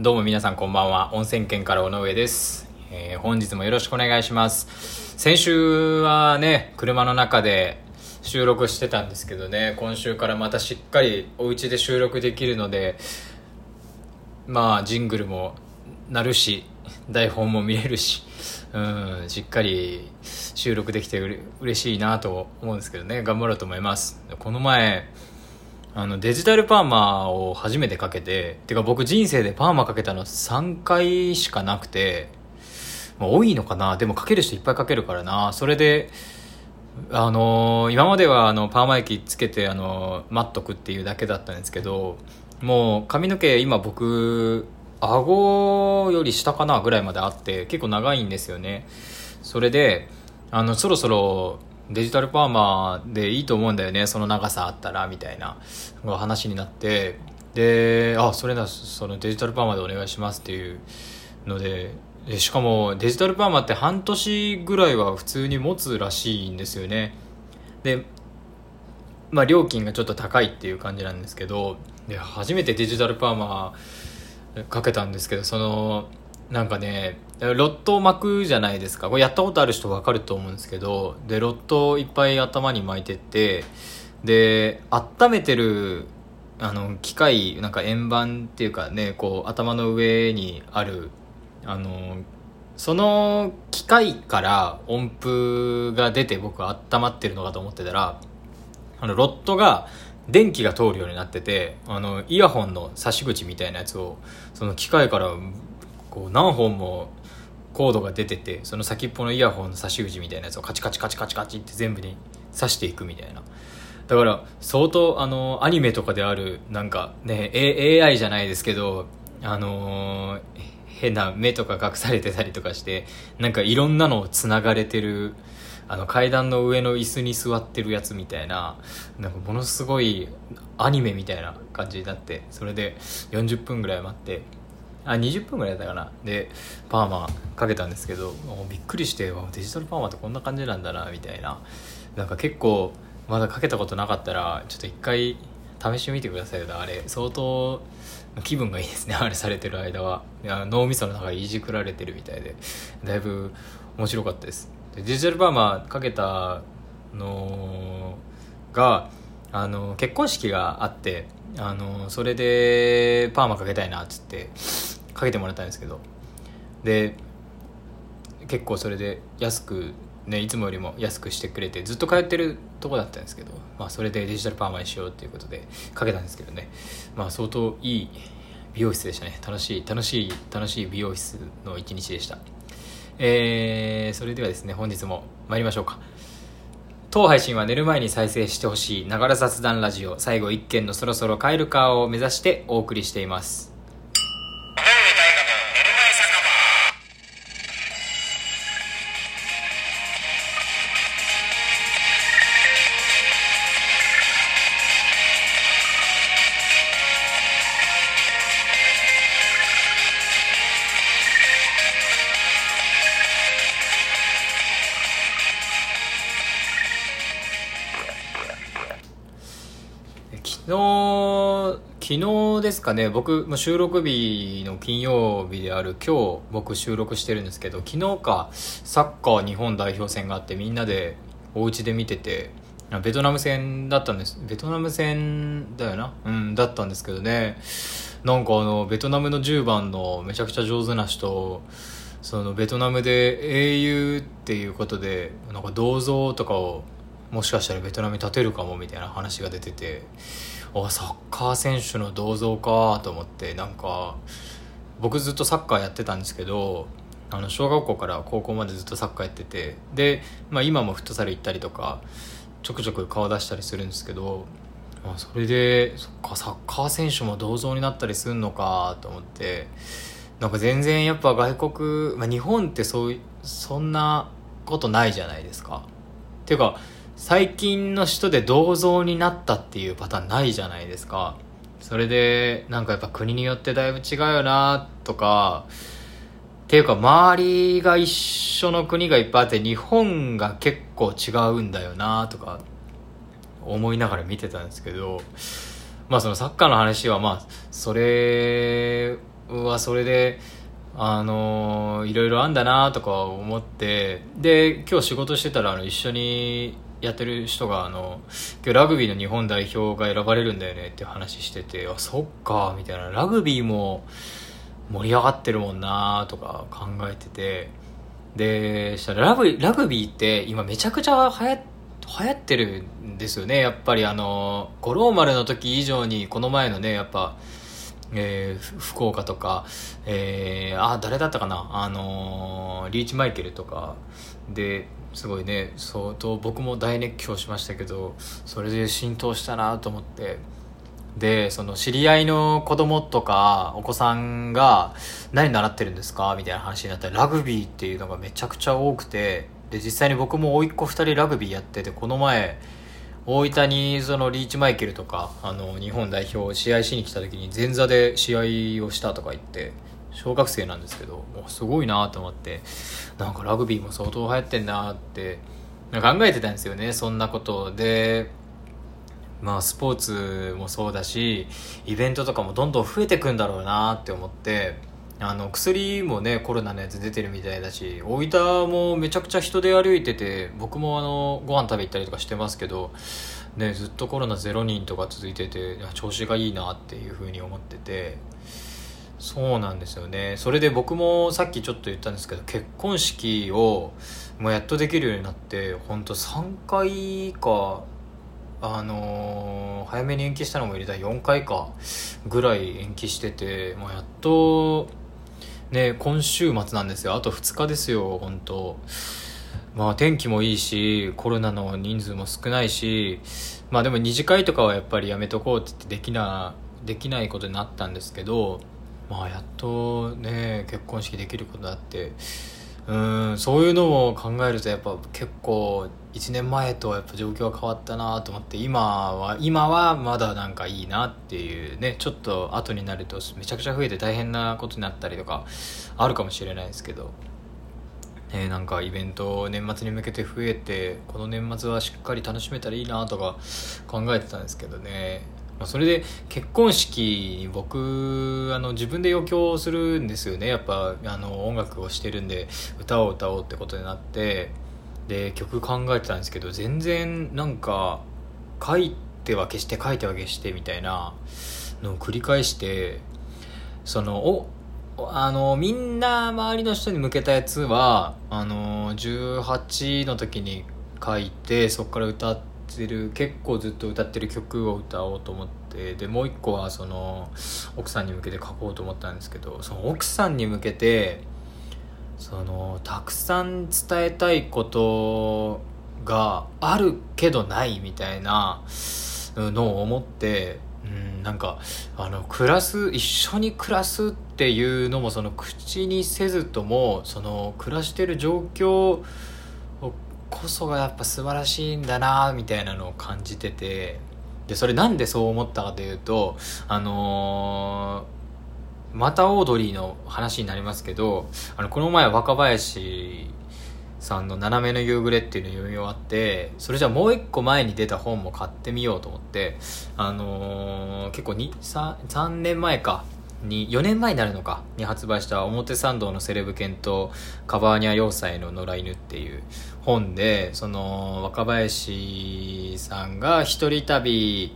どうも皆さんこんばんは。温泉県から尾上です。えー本日もよろしくお願いします。先週はね、車の中で収録してたんですけどね、今週からまたしっかりお家で収録できるので、まあ、ジングルもなるし、台本も見れるし、うん、しっかり収録できてうれ嬉しいなと思うんですけどね、頑張ろうと思います。この前、あのデジタルパーマを初めてかけててか僕人生でパーマかけたの3回しかなくて、まあ、多いのかな？でもかける人いっぱいかけるからな。それであのー今まではあのパーマ液つけてあのー待っとくっていうだけだったんですけどもう髪の毛今僕顎より下かなぐらいまであって結構長いんですよね。それであのそろそろデジタルパーマでいいと思うんだよねその長さあったらみたいな話になって。であそれなそのデジタルパーマでお願いしますっていうので。しかもデジタルパーマって半年ぐらいは普通に持つらしいんですよね。でまあ料金がちょっと高いっていう感じなんですけど。で初めてデジタルパーマかけたんですけどそのなんかねロットを巻くじゃないですか。これやったことある人分かると思うんですけどでロットをいっぱい頭に巻いてってで温めてるあの機械なんか円盤っていうかねこう頭の上にあるあのその機械から音符が出て僕は温まってるのかと思ってたらあのロットが電気が通るようになっててあのイヤホンの差し口みたいなやつをその機械からこう何本もコードが出ててその先っぽのイヤホンの差し口みたいなやつをカチカチカチカチカチって全部に挿していくみたいな。だから相当あのアニメとかであるなんかね A- AI じゃないですけどあのー変な目とか隠されてたりとかしてなんかいろんなのをつながれてるあの階段の上の椅子に座ってるやつみたいななんかものすごいアニメみたいな感じになってそれで40分ぐらい待ってあ20分ぐらいだったかな。でパーマかけたんですけどもうびっくりしてデジタルパーマってこんな感じなんだなみたいな。なんか結構まだかけたことなかったらちょっと一回試してみてくださいよあれ相当気分がいいですね。あれされてる間は。脳みその中がいじくられてるみたいで。だいぶ面白かったです。でデジタルパーマかけたのがあの結婚式があってあのそれでパーマかけたいなっつって。かけてもらったんですけど。で結構それで安くねいつもよりも安くしてくれてずっと通ってるとこだったんですけど、まあ、それでデジタルパーマにしようっていうことでかけたんですけどね。まあ相当いい美容室でしたね。楽しい楽しい楽しい美容室の一日でした。えー、それではですね本日も参りましょうか。当配信は寝る前に再生してほしいながら雑談ラジオ最後一件のそろそろ帰るかを目指してお送りしています。昨日昨日ですかね僕収録日の金曜日である今日僕収録してるんですけど昨日かサッカー日本代表戦があってみんなでお家で見ててベトナム戦だったんです。ベトナム戦だよな？うんだったんですけどね。なんかあのベトナムの10番のめちゃくちゃ上手な人そのベトナムで英雄っていうことでなんか銅像とかをもしかしたらベトナムに建てるかもみたいな話が出てて。あサッカー選手の銅像かと思ってなんか僕ずっとサッカーやってたんですけどあの小学校から高校までずっとサッカーやっててで、まあ、今もフットサル行ったりとかちょくちょく顔出したりするんですけど、まあ、それでそっかサッカー選手も銅像になったりするのかと思ってなんか全然やっぱ外国、まあ、日本ってそうそんなことないじゃないですか。っていうか最近の人で銅像になったっていうパターンないじゃないですか。それでなんかやっぱ国によってだいぶ違うよなとか。っていうか周りが一緒の国がいっぱいあって日本が結構違うんだよなとか。思いながら見てたんですけど。まあそのサッカーの話はまあそれはそれであのいろいろあんだなとか思って。で今日仕事してたらあの一緒にやってる人があの今日ラグビーの日本代表が選ばれるんだよねって話しててあそっかみたいな。ラグビーも盛り上がってるもんなとか考えてて。でしたらラグラグビーって今めちゃくちゃ流行流行ってるんですよね。やっぱりあの五郎丸の時以上にこの前のねやっぱえー、福岡とか、えー、あ誰だったかな？あのー、リーチマイケルとか。ですごいね相当僕も大熱狂しましたけどそれで浸透したなと思って。でその知り合いの子供とかお子さんが何習ってるんですか？みたいな話になったらラグビーっていうのがめちゃくちゃ多くてで実際に僕も甥っ子2人ラグビーやっててこの前大分にそのリーチマイケルとかあの日本代表試合しに来た時に前座で試合をしたとか言って小学生なんですけどすごいなと思ってなんかラグビーも相当流行ってんなって考えてたんですよねそんなことで。まあスポーツもそうだしイベントとかもどんどん増えてくんだろうなって思ってあの薬もねコロナのやつ出てるみたいだし大分もめちゃくちゃ人で歩いてて僕もあのご飯食べ行ったりとかしてますけど、ね、ずっとコロナ0人とか続いてて調子がいいなっていうふうに思っててそうなんですよね。それで僕もさっきちょっと言ったんですけど結婚式をもうやっとできるようになって本当3回かあのー、早めに延期したのも入れた4回かぐらい延期しててもうやっとね今週末なんですよ。あと2日ですよ本当。まあ天気もいいしコロナの人数も少ないし。まあでも二次会とかはやっぱりやめとこうって言ってできなできないことになったんですけどまあやっとね結婚式できることだってうんそういうのを考えるとやっぱ結構1年前とはやっぱ状況が変わったなと思って今は今はまだなんかいいなっていうねちょっと後になるとめちゃくちゃ増えて大変なことになったりとかあるかもしれないですけど、ね、なんかイベント年末に向けて増えてこの年末はしっかり楽しめたらいいなとか考えてたんですけどね。それで結婚式に僕あの自分で余興をするんですよね。やっぱあの音楽をしてるんで歌を歌おうってことになってで曲考えてたんですけど全然なんか書いては消して書いては消してみたいなのを繰り返してそのおあのみんな周りの人に向けたやつはあの18の時に書いてそこから歌ってる結構ずっと歌ってる曲を歌おうと思ってでもう一個はその奥さんに向けて書こうと思ったんですけどその奥さんに向けてそのたくさん伝えたいことがあるけどないみたいなのを思ってうんなんかあの暮らす一緒に暮らすっていうのもその口にせずともその暮らしてる状況こそがやっぱ素晴らしいんだなみたいなのを感じててでそれなんでそう思ったかというとあのーまたオードリーの話になりますけどあのこの前若林さんの「斜めの夕暮れ」っていうのを読み終わってそれじゃあもう一個前に出た本も買ってみようと思ってあのー、結構 3, 3年前かに4年前になるのかに発売した表参道のセレブ犬とカバーニャ要塞の野良犬っていう本でその若林さんが一人旅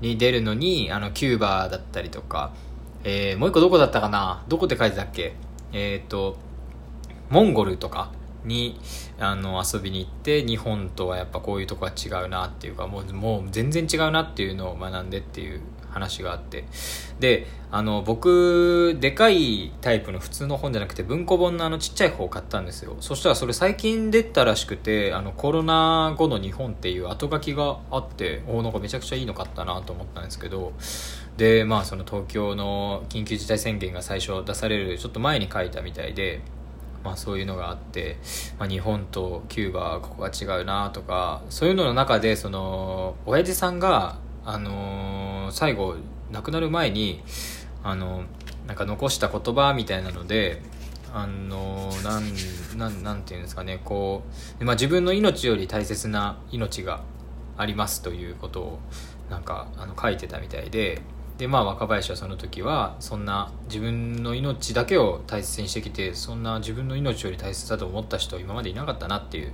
に出るのにあのキューバだったりとかえー、もう一個どこだったかなどこって書いてたっけえっ、ー、と、モンゴルとかにあの遊びに行って日本とはやっぱこういうとこは違うなっていうかもうもう全然違うなっていうのを学んでっていう話があって。であの僕でかいタイプの普通の本じゃなくて文庫本のあのちっちゃい方を買ったんですよ。そしたらそれ最近出たらしくてあのコロナ後の日本っていう後書きがあっておなんかめちゃくちゃいいの買ったなと思ったんですけど。でまあその東京の緊急事態宣言が最初出されるちょっと前に書いたみたいでまあ、そういうのがあって、まあ、日本とキューバはここが違うなとかそういうのの中でその親父さんがあのー、最後亡くなる前にあのなんか残した言葉みたいなのであのなんなんなんていうんですかねこう、まあ、自分の命より大切な命がありますということをなんかあの書いてたみたいででまあ若林はその時はそんな自分の命だけを大切にしてきてそんな自分の命より大切だと思った人今までいなかったなっていう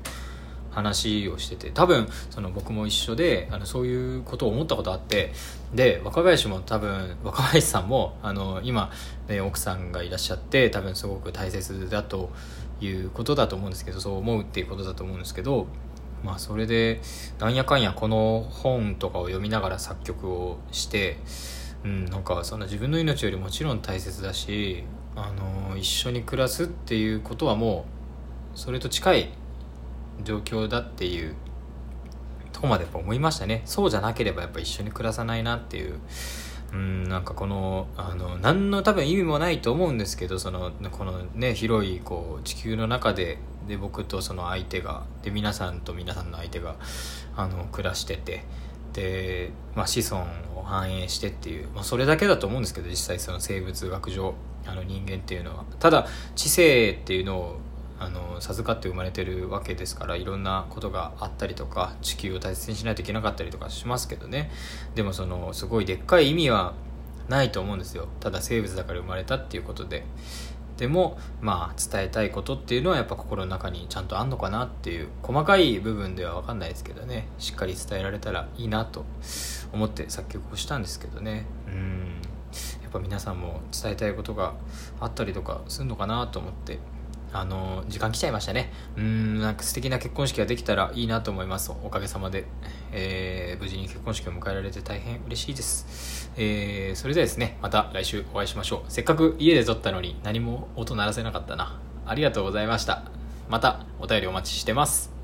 話をしてて多分その僕も一緒であのそういうことを思ったことあってで若林も多分若林さんもあの今、ね、奥さんがいらっしゃって多分すごく大切だということだと思うんですけどそう思うっていうことだと思うんですけどまあそれでなんやかんやこの本とかを読みながら作曲をしてうん、なんかそんな自分の命よりもちろん大切だし、あの一緒に暮らすっていうことはもうそれと近い状況だっていうとこまでやっぱ思いましたね。そうじゃなければやっぱ一緒に暮らさないなっていう。うんなんかこのあの何の多分意味もないと思うんですけどそのこのね広いこう地球の中でで僕とその相手がで皆さんと皆さんの相手があの暮らしててで、まあ、子孫を繁栄してっていう、まあ、それだけだと思うんですけど実際その生物学上あの人間っていうのは。ただ知性っていうのをあの授かって生まれてるわけですからいろんなことがあったりとか地球を大切にしないといけなかったりとかしますけどね。でもそのすごいでっかい意味はないと思うんですよ。ただ生物だから生まれたっていうことで。でもまあ伝えたいことっていうのはやっぱ心の中にちゃんとあんのかなっていう細かい部分では分かんないですけどね。しっかり伝えられたらいいなと思って作曲をしたんですけどね。うん。やっぱ皆さんも伝えたいことがあったりとかするのかなと思って。あの時間来ちゃいましたね。うんなんか素敵な結婚式ができたらいいなと思います。おかげさまで、えー、無事に結婚式を迎えられて大変嬉しいです、えー、それではですねまた来週お会いしましょう。せっかく家で撮ったのに何も音鳴らせなかったな。ありがとうございました。またお便りお待ちしてます。